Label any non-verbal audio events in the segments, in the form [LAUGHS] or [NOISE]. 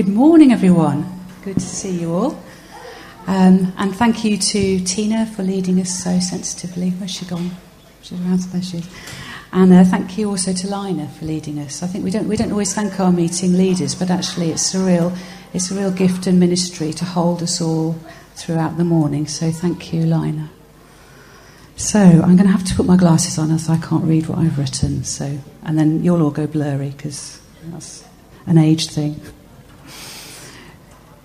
Good morning, everyone. Good to see you all. Um, and thank you to Tina for leading us so sensitively. Where's she gone? She's around, there she is. And uh, thank you also to Lina for leading us. I think we don't, we don't always thank our meeting leaders, but actually it's a real, it's a real gift and ministry to hold us all throughout the morning. So thank you, Lina. So I'm going to have to put my glasses on as I can't read what I've written. So, and then you'll all go blurry because that's an age thing.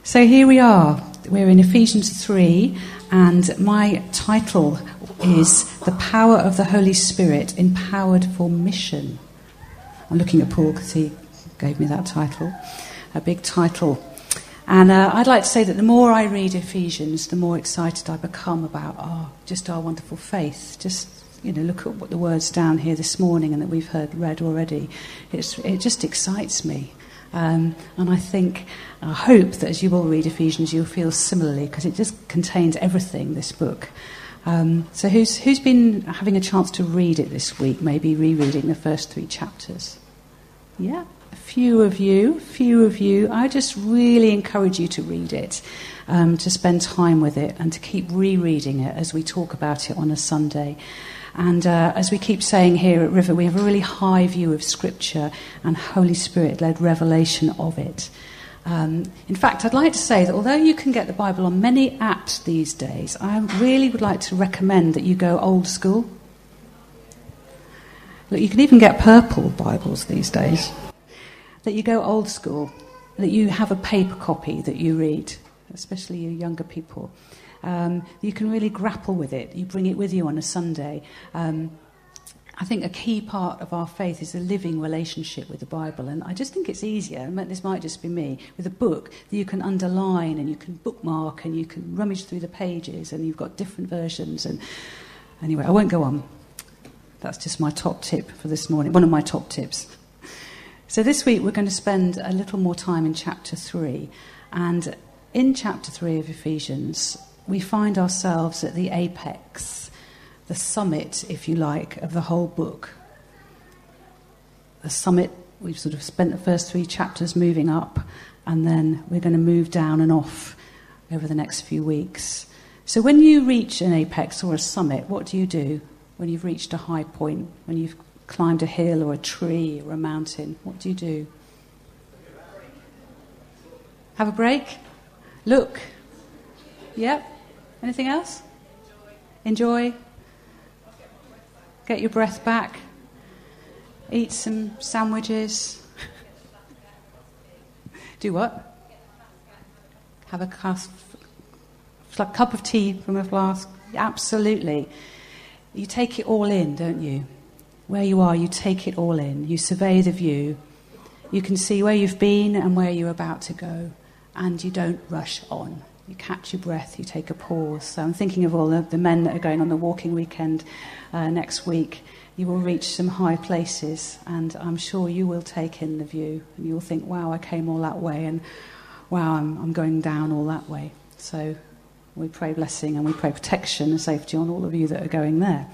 So here we are. We're in Ephesians 3, and my title is The Power of the Holy Spirit Empowered for Mission. I'm looking at Paul because he gave me that title, a big title. And uh, I'd like to say that the more I read Ephesians, the more excited I become about oh, just our wonderful faith. Just you know, look at what the words down here this morning and that we've heard read already. It's, it just excites me. Um, and I think, I hope that as you all read Ephesians, you'll feel similarly because it just contains everything, this book. Um, so, who's, who's been having a chance to read it this week, maybe rereading the first three chapters? Yeah, a few of you, few of you. I just really encourage you to read it, um, to spend time with it, and to keep rereading it as we talk about it on a Sunday. And uh, as we keep saying here at River, we have a really high view of Scripture and Holy Spirit led revelation of it. Um, in fact, I'd like to say that although you can get the Bible on many apps these days, I really would like to recommend that you go old school. Look, you can even get purple Bibles these days. That you go old school, that you have a paper copy that you read, especially you younger people um, you can really grapple with it. You bring it with you on a Sunday. Um, I think a key part of our faith is a living relationship with the Bible. And I just think it's easier, this might just be me, with a book that you can underline and you can bookmark and you can rummage through the pages and you've got different versions. And anyway, I won't go on. That's just my top tip for this morning, one of my top tips. So this week we're going to spend a little more time in chapter 3. And in chapter 3 of Ephesians, we find ourselves at the apex, the summit, if you like, of the whole book. The summit, we've sort of spent the first three chapters moving up, and then we're going to move down and off over the next few weeks. So, when you reach an apex or a summit, what do you do when you've reached a high point, when you've climbed a hill or a tree or a mountain? What do you do? Have a break? Look. Yep. Anything else? Enjoy. Get your breath back. Eat some sandwiches. [LAUGHS] Do what? Have a cup of tea from a flask. Absolutely. You take it all in, don't you? Where you are, you take it all in. You survey the view. You can see where you've been and where you're about to go, and you don't rush on you catch your breath, you take a pause. So I'm thinking of all the, the men that are going on the walking weekend uh, next week. You will reach some high places, and I'm sure you will take in the view, and you'll think, wow, I came all that way, and wow, I'm, I'm going down all that way. So we pray blessing and we pray protection and safety on all of you that are going there.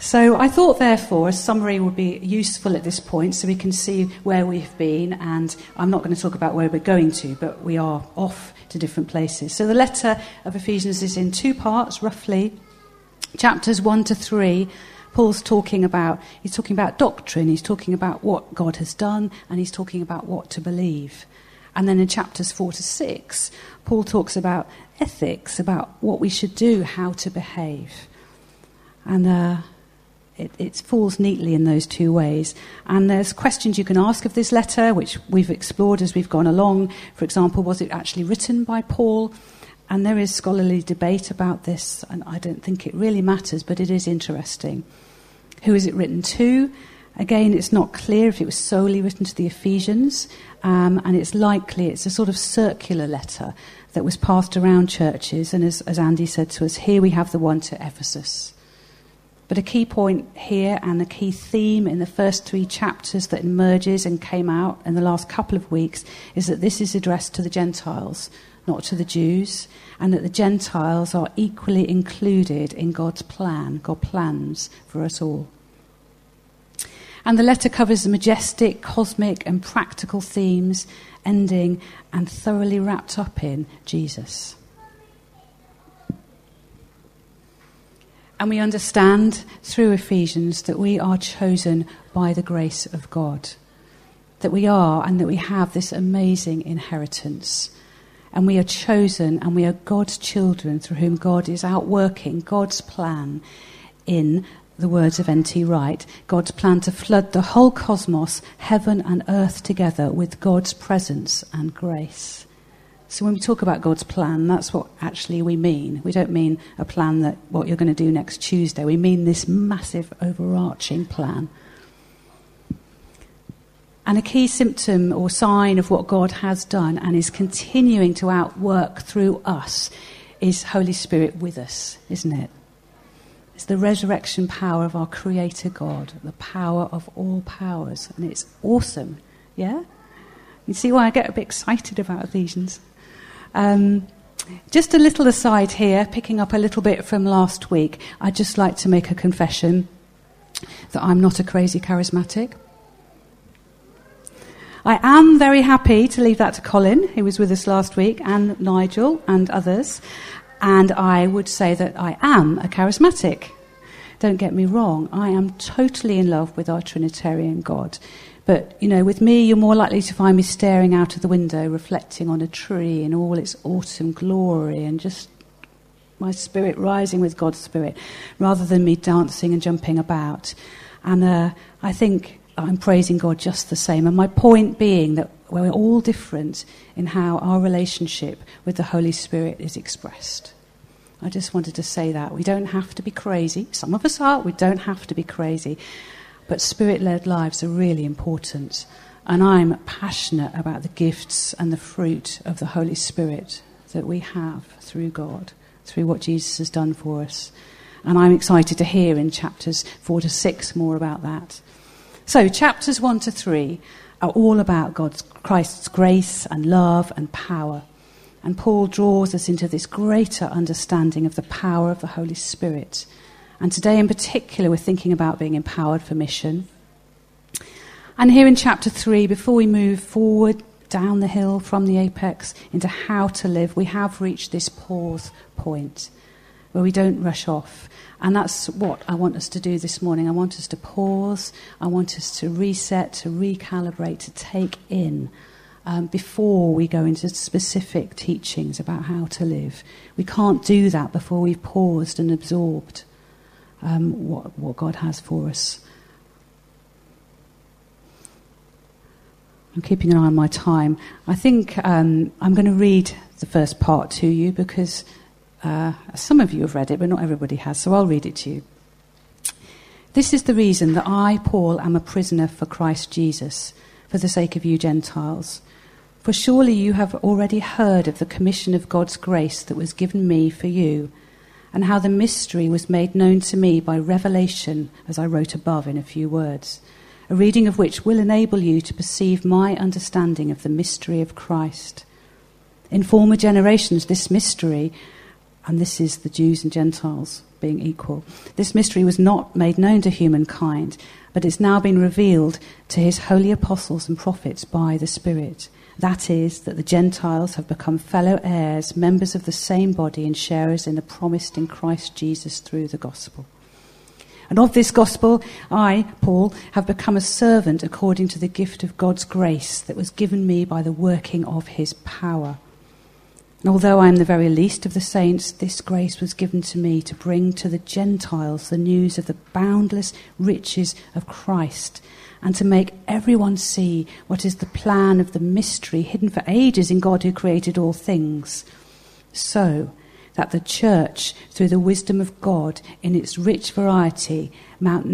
So I thought, therefore, a summary would be useful at this point so we can see where we've been. And I'm not going to talk about where we're going to, but we are off to different places. So the letter of Ephesians is in two parts, roughly. Chapters 1 to 3, Paul's talking about, he's talking about doctrine, he's talking about what God has done, and he's talking about what to believe. And then in chapters 4 to 6, Paul talks about ethics, about what we should do, how to behave. And uh, it, it, falls neatly in those two ways. And there's questions you can ask of this letter, which we've explored as we've gone along. For example, was it actually written by Paul? And there is scholarly debate about this, and I don't think it really matters, but it is interesting. Who is it written to? Again, it's not clear if it was solely written to the Ephesians, um, and it's likely it's a sort of circular letter that was passed around churches. And as, as Andy said to us, here we have the one to Ephesus. But a key point here and a key theme in the first three chapters that emerges and came out in the last couple of weeks is that this is addressed to the Gentiles, not to the Jews, and that the Gentiles are equally included in God's plan. God plans for us all. And the letter covers the majestic, cosmic, and practical themes ending and thoroughly wrapped up in Jesus. And we understand through Ephesians that we are chosen by the grace of God. That we are and that we have this amazing inheritance. And we are chosen and we are God's children through whom God is outworking God's plan in the words of N.T. Wright, God's plan to flood the whole cosmos, heaven and earth together with God's presence and grace. So when we talk about God's plan, that's what actually we mean. We don't mean a plan that what you're going to do next Tuesday. We mean this massive overarching plan. And a key symptom or sign of what God has done and is continuing to outwork through us is Holy Spirit with us, isn't it? It's the resurrection power of our Creator God, the power of all powers. And it's awesome. Yeah? You see why I get a bit excited about Ephesians? Um, just a little aside here, picking up a little bit from last week, I'd just like to make a confession that I'm not a crazy charismatic. I am very happy to leave that to Colin, who was with us last week, and Nigel and others. And I would say that I am a charismatic. Don't get me wrong, I am totally in love with our Trinitarian God. But, you know, with me, you're more likely to find me staring out of the window, reflecting on a tree in all its autumn glory and just my spirit rising with God's spirit, rather than me dancing and jumping about. And uh, I think I'm praising God just the same. And my point being that we're all different in how our relationship with the Holy Spirit is expressed. I just wanted to say that. We don't have to be crazy. Some of us are. We don't have to be crazy. But spirit led lives are really important. And I'm passionate about the gifts and the fruit of the Holy Spirit that we have through God, through what Jesus has done for us. And I'm excited to hear in chapters 4 to 6 more about that. So, chapters 1 to 3 are all about God's Christ's grace and love and power. And Paul draws us into this greater understanding of the power of the Holy Spirit and today, in particular, we're thinking about being empowered for mission. And here in chapter 3, before we move forward down the hill from the apex into how to live, we have reached this pause point where we don't rush off. And that's what I want us to do this morning. I want us to pause, I want us to reset, to recalibrate, to take in. Um, before we go into specific teachings about how to live. We can't do that before we've paused and absorbed um, what, what God has for us. I'm keeping an eye on my time. I think um, I'm going to read the first part to you because uh, some of you have read it, but not everybody has, so I'll read it to you. This is the reason that I, Paul, am a prisoner for Christ Jesus, for the sake of you Gentiles. For surely you have already heard of the commission of God's grace that was given me for you and how the mystery was made known to me by revelation, as I wrote above in a few words, a reading of which will enable you to perceive my understanding of the mystery of Christ. In former generations, this mystery, and this is the Jews and Gentiles being equal, this mystery was not made known to humankind, but it's now been revealed to his holy apostles and prophets by the Spirit. That is, that the Gentiles have become fellow heirs, members of the same body, and sharers in the promised in Christ Jesus through the gospel. And of this gospel, I, Paul, have become a servant according to the gift of God's grace that was given me by the working of his power. And although I am the very least of the saints, this grace was given to me to bring to the Gentiles the news of the boundless riches of Christ and to make everyone see what is the plan of the mystery hidden for ages in God who created all things. So that the church, through the wisdom of God in its rich variety, might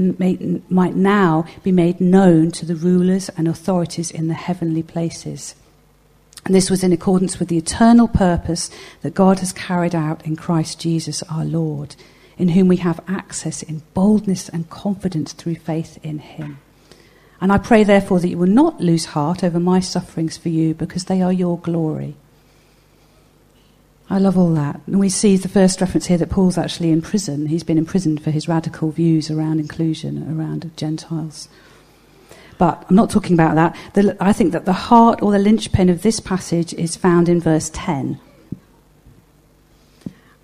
now be made known to the rulers and authorities in the heavenly places. And this was in accordance with the eternal purpose that God has carried out in Christ Jesus our Lord, in whom we have access in boldness and confidence through faith in him. And I pray, therefore, that you will not lose heart over my sufferings for you, because they are your glory. I love all that. And we see the first reference here that Paul's actually in prison. He's been imprisoned for his radical views around inclusion, around Gentiles. But I'm not talking about that. The, I think that the heart or the linchpin of this passage is found in verse 10.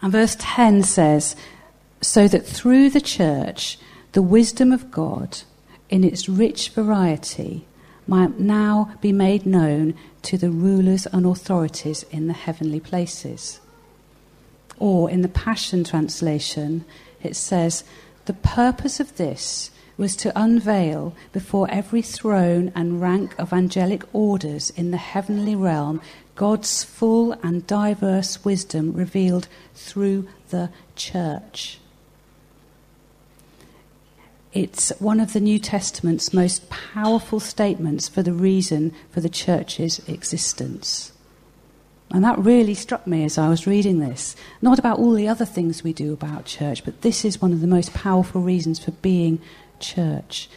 And verse 10 says, So that through the church, the wisdom of God, in its rich variety, might now be made known to the rulers and authorities in the heavenly places. Or in the Passion Translation, it says, The purpose of this was to unveil before every throne and rank of angelic orders in the heavenly realm God's full and diverse wisdom revealed through the church. It's one of the New Testament's most powerful statements for the reason for the church's existence. And that really struck me as I was reading this. Not about all the other things we do about church, but this is one of the most powerful reasons for being church.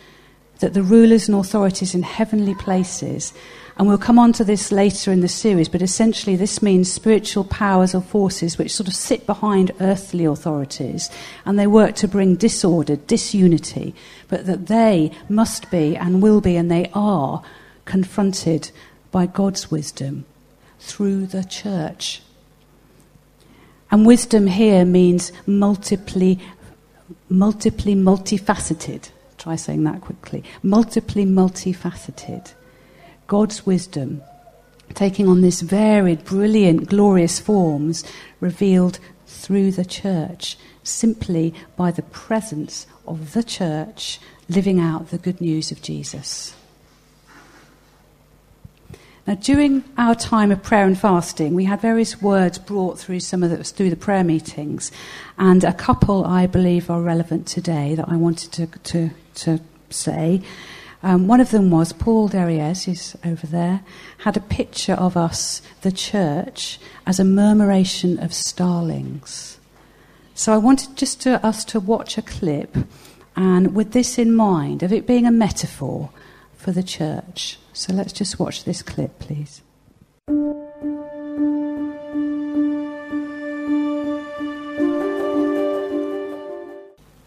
That the rulers and authorities in heavenly places, and we'll come on to this later in the series, but essentially this means spiritual powers or forces which sort of sit behind earthly authorities and they work to bring disorder, disunity, but that they must be and will be and they are confronted by God's wisdom through the church. And wisdom here means multiply, multiply multifaceted. Try saying that quickly. Multiply multifaceted. God's wisdom taking on this varied, brilliant, glorious forms revealed through the church, simply by the presence of the church living out the good news of Jesus. Now, during our time of prayer and fasting, we had various words brought through some of the, through the prayer meetings, and a couple I believe are relevant today that I wanted to to, to say. Um, one of them was Paul Derriers, who's over there, had a picture of us, the church, as a murmuration of starlings. So I wanted just to, us to watch a clip, and with this in mind, of it being a metaphor for the church. So let's just watch this clip, please.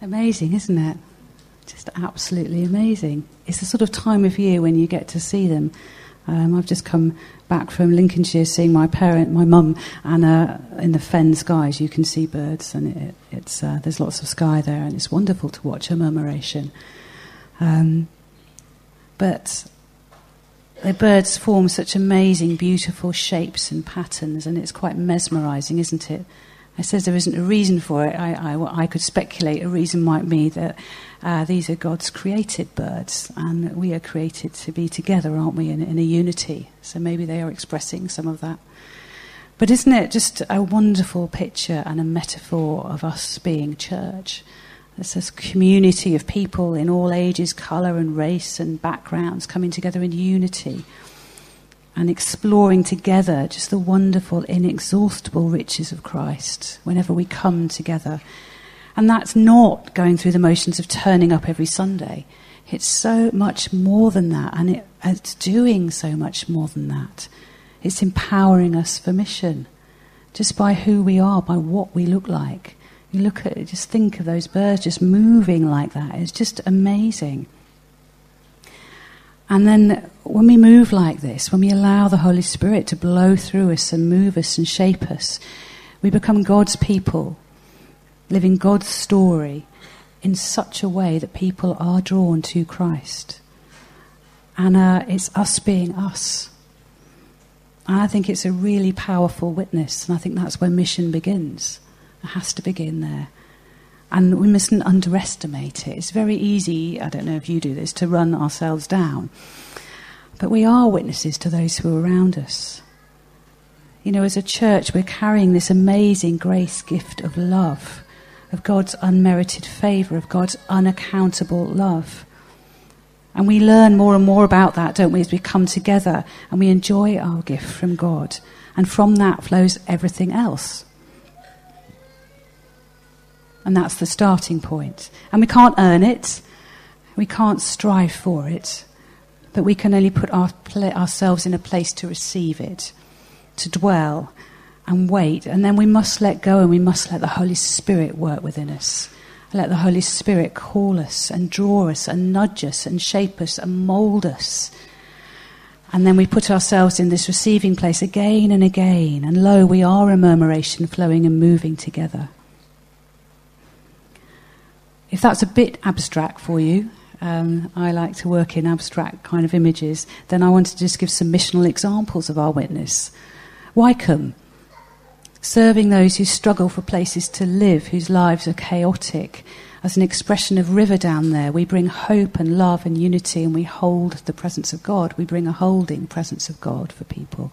Amazing, isn't it? Just absolutely amazing. It's the sort of time of year when you get to see them. Um, I've just come back from Lincolnshire seeing my parent, my mum, and uh, in the fen skies you can see birds, and it, it's uh, there's lots of sky there, and it's wonderful to watch a murmuration. Um, but the birds form such amazing, beautiful shapes and patterns, and it's quite mesmerizing, isn't it? I says there isn't a reason for it. I, I, I could speculate a reason might be that uh, these are God's created birds, and we are created to be together, aren't we, in, in a unity? So maybe they are expressing some of that. But isn't it just a wonderful picture and a metaphor of us being church? It's this community of people in all ages, colour and race and backgrounds coming together in unity and exploring together just the wonderful, inexhaustible riches of Christ whenever we come together. And that's not going through the motions of turning up every Sunday. It's so much more than that, and it, it's doing so much more than that. It's empowering us for mission just by who we are, by what we look like. You look at it, just think of those birds just moving like that. It's just amazing. And then when we move like this, when we allow the Holy Spirit to blow through us and move us and shape us, we become God's people, living God's story in such a way that people are drawn to Christ. And uh, it's us being us. And I think it's a really powerful witness, and I think that's where mission begins. It has to begin there. And we mustn't underestimate it. It's very easy, I don't know if you do this, to run ourselves down. But we are witnesses to those who are around us. You know, as a church, we're carrying this amazing grace gift of love, of God's unmerited favour, of God's unaccountable love. And we learn more and more about that, don't we, as we come together and we enjoy our gift from God. And from that flows everything else. And that's the starting point. And we can't earn it, we can't strive for it, but we can only put our, ourselves in a place to receive it, to dwell and wait. And then we must let go and we must let the Holy Spirit work within us Let the Holy Spirit call us and draw us and nudge us and shape us and mould us. And then we put ourselves in this receiving place again and again. And lo, we are a murmuration flowing and moving together. If that's a bit abstract for you, um, I like to work in abstract kind of images, then I want to just give some missional examples of our witness. Wycombe, serving those who struggle for places to live, whose lives are chaotic. As an expression of river down there, we bring hope and love and unity, and we hold the presence of God. We bring a holding presence of God for people.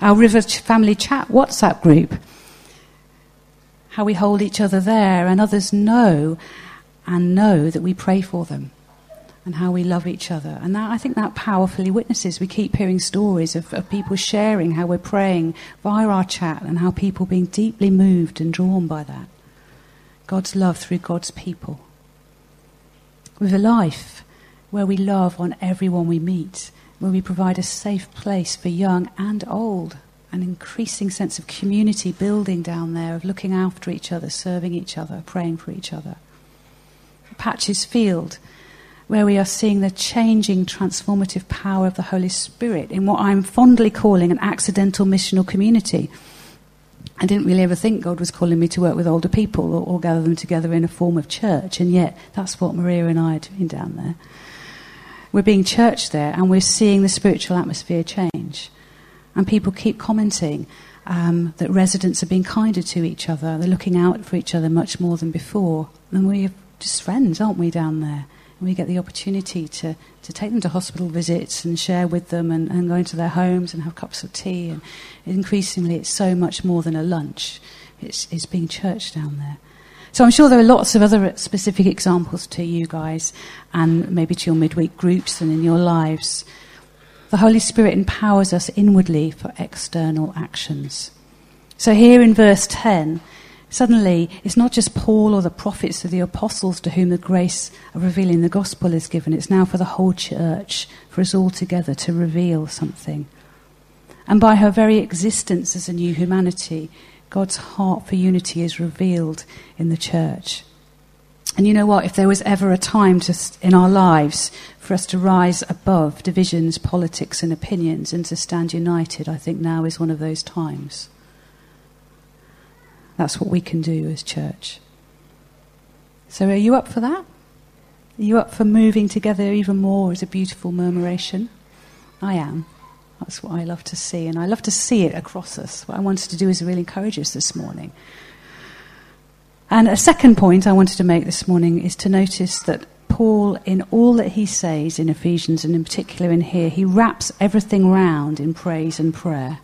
Our River Family Chat WhatsApp group, how we hold each other there, and others know and know that we pray for them and how we love each other. And that, I think that powerfully witnesses. We keep hearing stories of, of people sharing how we're praying via our chat and how people being deeply moved and drawn by that. God's love through God's people. With a life where we love on everyone we meet, where we provide a safe place for young and old, an increasing sense of community building down there, of looking after each other, serving each other, praying for each other. Patches Field, where we are seeing the changing, transformative power of the Holy Spirit in what I'm fondly calling an accidental missional community. I didn't really ever think God was calling me to work with older people or, or gather them together in a form of church, and yet that's what Maria and I are doing down there. We're being church there, and we're seeing the spiritual atmosphere change. And people keep commenting um, that residents are being kinder to each other, they're looking out for each other much more than before. And we're just friends, aren't we, down there? And we get the opportunity to, to take them to hospital visits and share with them and, and go into their homes and have cups of tea. And increasingly, it's so much more than a lunch. It's, it's being church down there. So I'm sure there are lots of other specific examples to you guys and maybe to your midweek groups and in your lives. The Holy Spirit empowers us inwardly for external actions. So here in verse 10, Suddenly, it's not just Paul or the prophets or the apostles to whom the grace of revealing the gospel is given, it's now for the whole church, for us all together to reveal something. And by her very existence as a new humanity, God's heart for unity is revealed in the church. And you know what? If there was ever a time to, in our lives for us to rise above divisions, politics, and opinions and to stand united, I think now is one of those times. That's what we can do as church. So, are you up for that? Are you up for moving together even more as a beautiful murmuration? I am. That's what I love to see, and I love to see it across us. What I wanted to do is really encourage us this morning. And a second point I wanted to make this morning is to notice that Paul, in all that he says in Ephesians, and in particular in here, he wraps everything round in praise and prayer.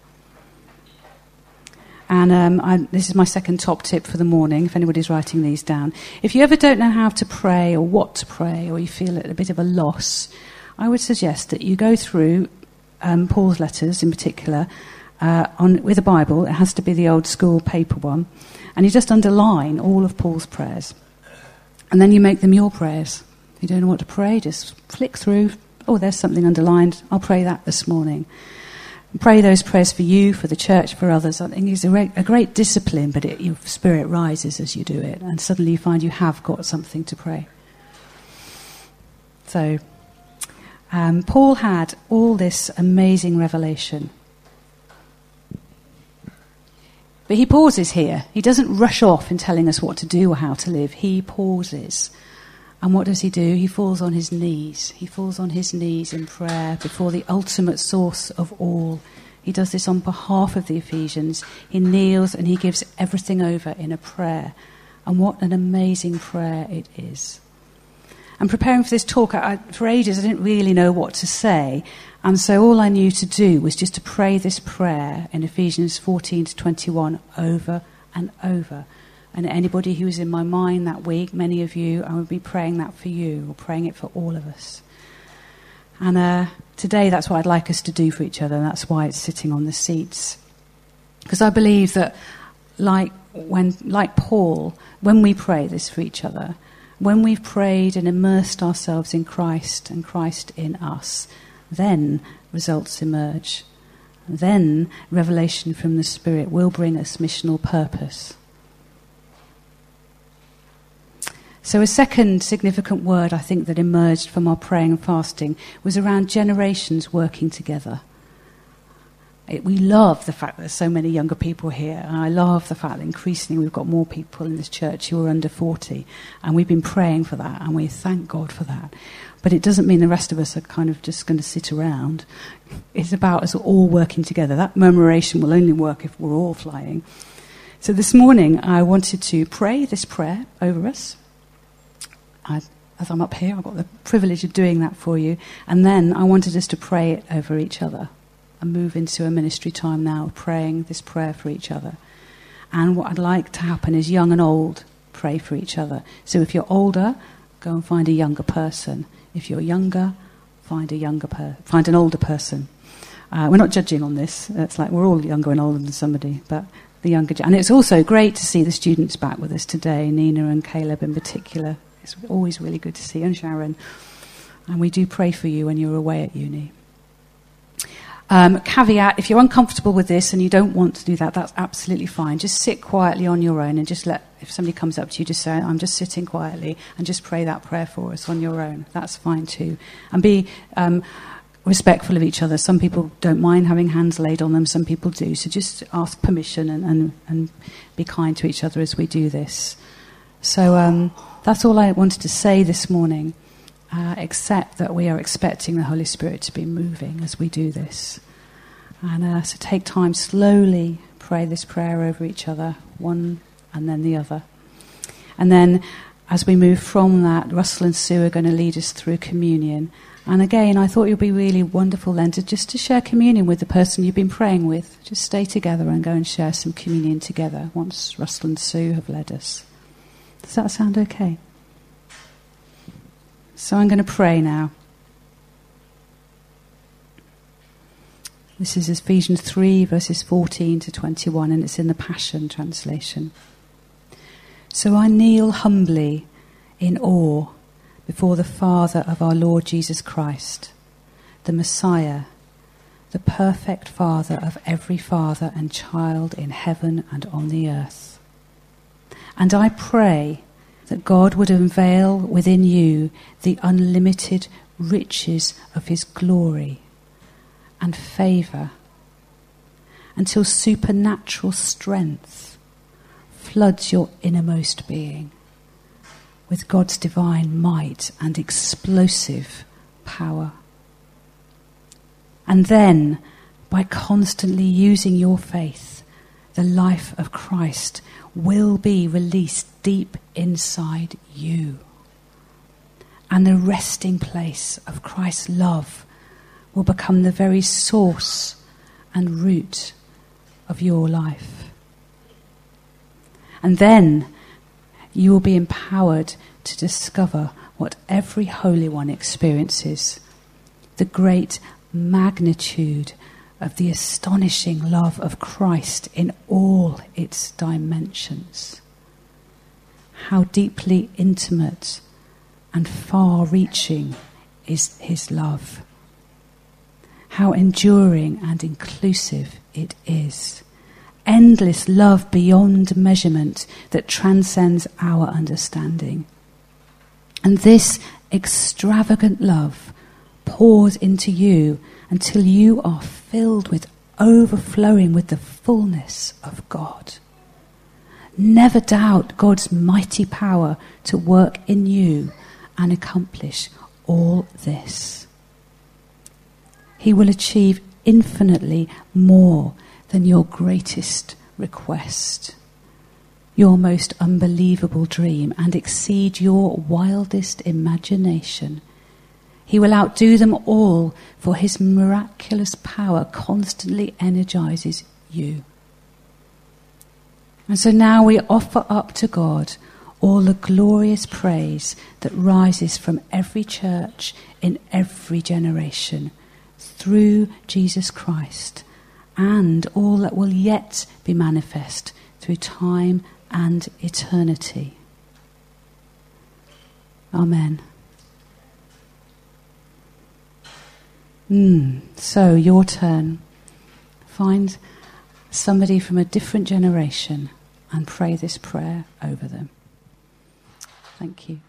And um, I, this is my second top tip for the morning, if anybody's writing these down. If you ever don't know how to pray or what to pray, or you feel at a bit of a loss, I would suggest that you go through um, Paul's letters in particular uh, on, with a Bible. It has to be the old school paper one. And you just underline all of Paul's prayers. And then you make them your prayers. If you don't know what to pray, just flick through. Oh, there's something underlined. I'll pray that this morning pray those prayers for you, for the church, for others. I think it's a, re- a great discipline, but it, your spirit rises as you do it, and suddenly you find you have got something to pray. So, um, Paul had all this amazing revelation. But he pauses here. He doesn't rush off in telling us what to do or how to live. He pauses. And what does he do? He falls on his knees. He falls on his knees in prayer before the ultimate source of all. He does this on behalf of the Ephesians. He kneels and he gives everything over in a prayer. And what an amazing prayer it is. And preparing for this talk, I, for ages I didn't really know what to say. And so all I knew to do was just to pray this prayer in Ephesians 14 to 21 over and over and anybody who was in my mind that week, many of you, I would be praying that for you or praying it for all of us. And uh, today, that's what I'd like us to do for each other. And that's why it's sitting on the seats. Because I believe that, like, when, like Paul, when we pray this for each other, when we've prayed and immersed ourselves in Christ and Christ in us, then results emerge. Then revelation from the Spirit will bring us missional purpose. So, a second significant word I think that emerged from our praying and fasting was around generations working together. It, we love the fact that there's so many younger people here, and I love the fact that increasingly we've got more people in this church who are under 40, and we've been praying for that, and we thank God for that. But it doesn't mean the rest of us are kind of just going to sit around. It's about us all working together. That murmuration will only work if we're all flying. So this morning I wanted to pray this prayer over us I, as I'm up here, I've got the privilege of doing that for you. And then I wanted us to pray it over each other and move into a ministry time now, praying this prayer for each other. And what I'd like to happen is young and old pray for each other. So if you're older, go and find a younger person. If you're younger, find a younger per- find an older person. Uh, we're not judging on this. It's like we're all younger and older than somebody, but the younger. And it's also great to see the students back with us today, Nina and Caleb in particular. It's always really good to see and Sharon. And we do pray for you when you're away at uni. Um, caveat if you're uncomfortable with this and you don't want to do that, that's absolutely fine. Just sit quietly on your own and just let, if somebody comes up to you, just say, I'm just sitting quietly and just pray that prayer for us on your own. That's fine too. And be um, respectful of each other. Some people don't mind having hands laid on them, some people do. So just ask permission and, and, and be kind to each other as we do this. So, um, that's all I wanted to say this morning, uh, except that we are expecting the Holy Spirit to be moving as we do this. And uh, so take time, slowly pray this prayer over each other, one and then the other. And then as we move from that, Russell and Sue are going to lead us through communion. And again, I thought it would be really wonderful then to just to share communion with the person you've been praying with. Just stay together and go and share some communion together once Russell and Sue have led us. Does that sound okay? So I'm going to pray now. This is Ephesians 3, verses 14 to 21, and it's in the Passion Translation. So I kneel humbly in awe before the Father of our Lord Jesus Christ, the Messiah, the perfect Father of every father and child in heaven and on the earth and I pray that God would unveil within you the unlimited riches of His glory and favour until supernatural strength floods your innermost being with God's divine might and explosive power. And then, by constantly using your faith, the life of Christ will be released deep inside you. And the resting place of Christ's love will become the very source and root of your life. And then you will be empowered to discover what every Holy One experiences the great magnitude of the astonishing love of Christ in all its dimensions. How deeply intimate and far reaching is His love. How enduring and inclusive it is. Endless love beyond measurement that transcends our understanding. And this extravagant love pours into you until you are filled with overflowing with the fullness of God. Never doubt God's mighty power to work in you and accomplish all this. He will achieve infinitely more than your greatest request, your most unbelievable dream, and exceed your wildest imagination he will outdo them all, for his miraculous power constantly energizes you. And so now we offer up to God all the glorious praise that rises from every church in every generation through Jesus Christ and all that will yet be manifest through time and eternity. Amen. Mm, so, your turn. Find somebody from a different generation and pray this prayer over them. Thank you.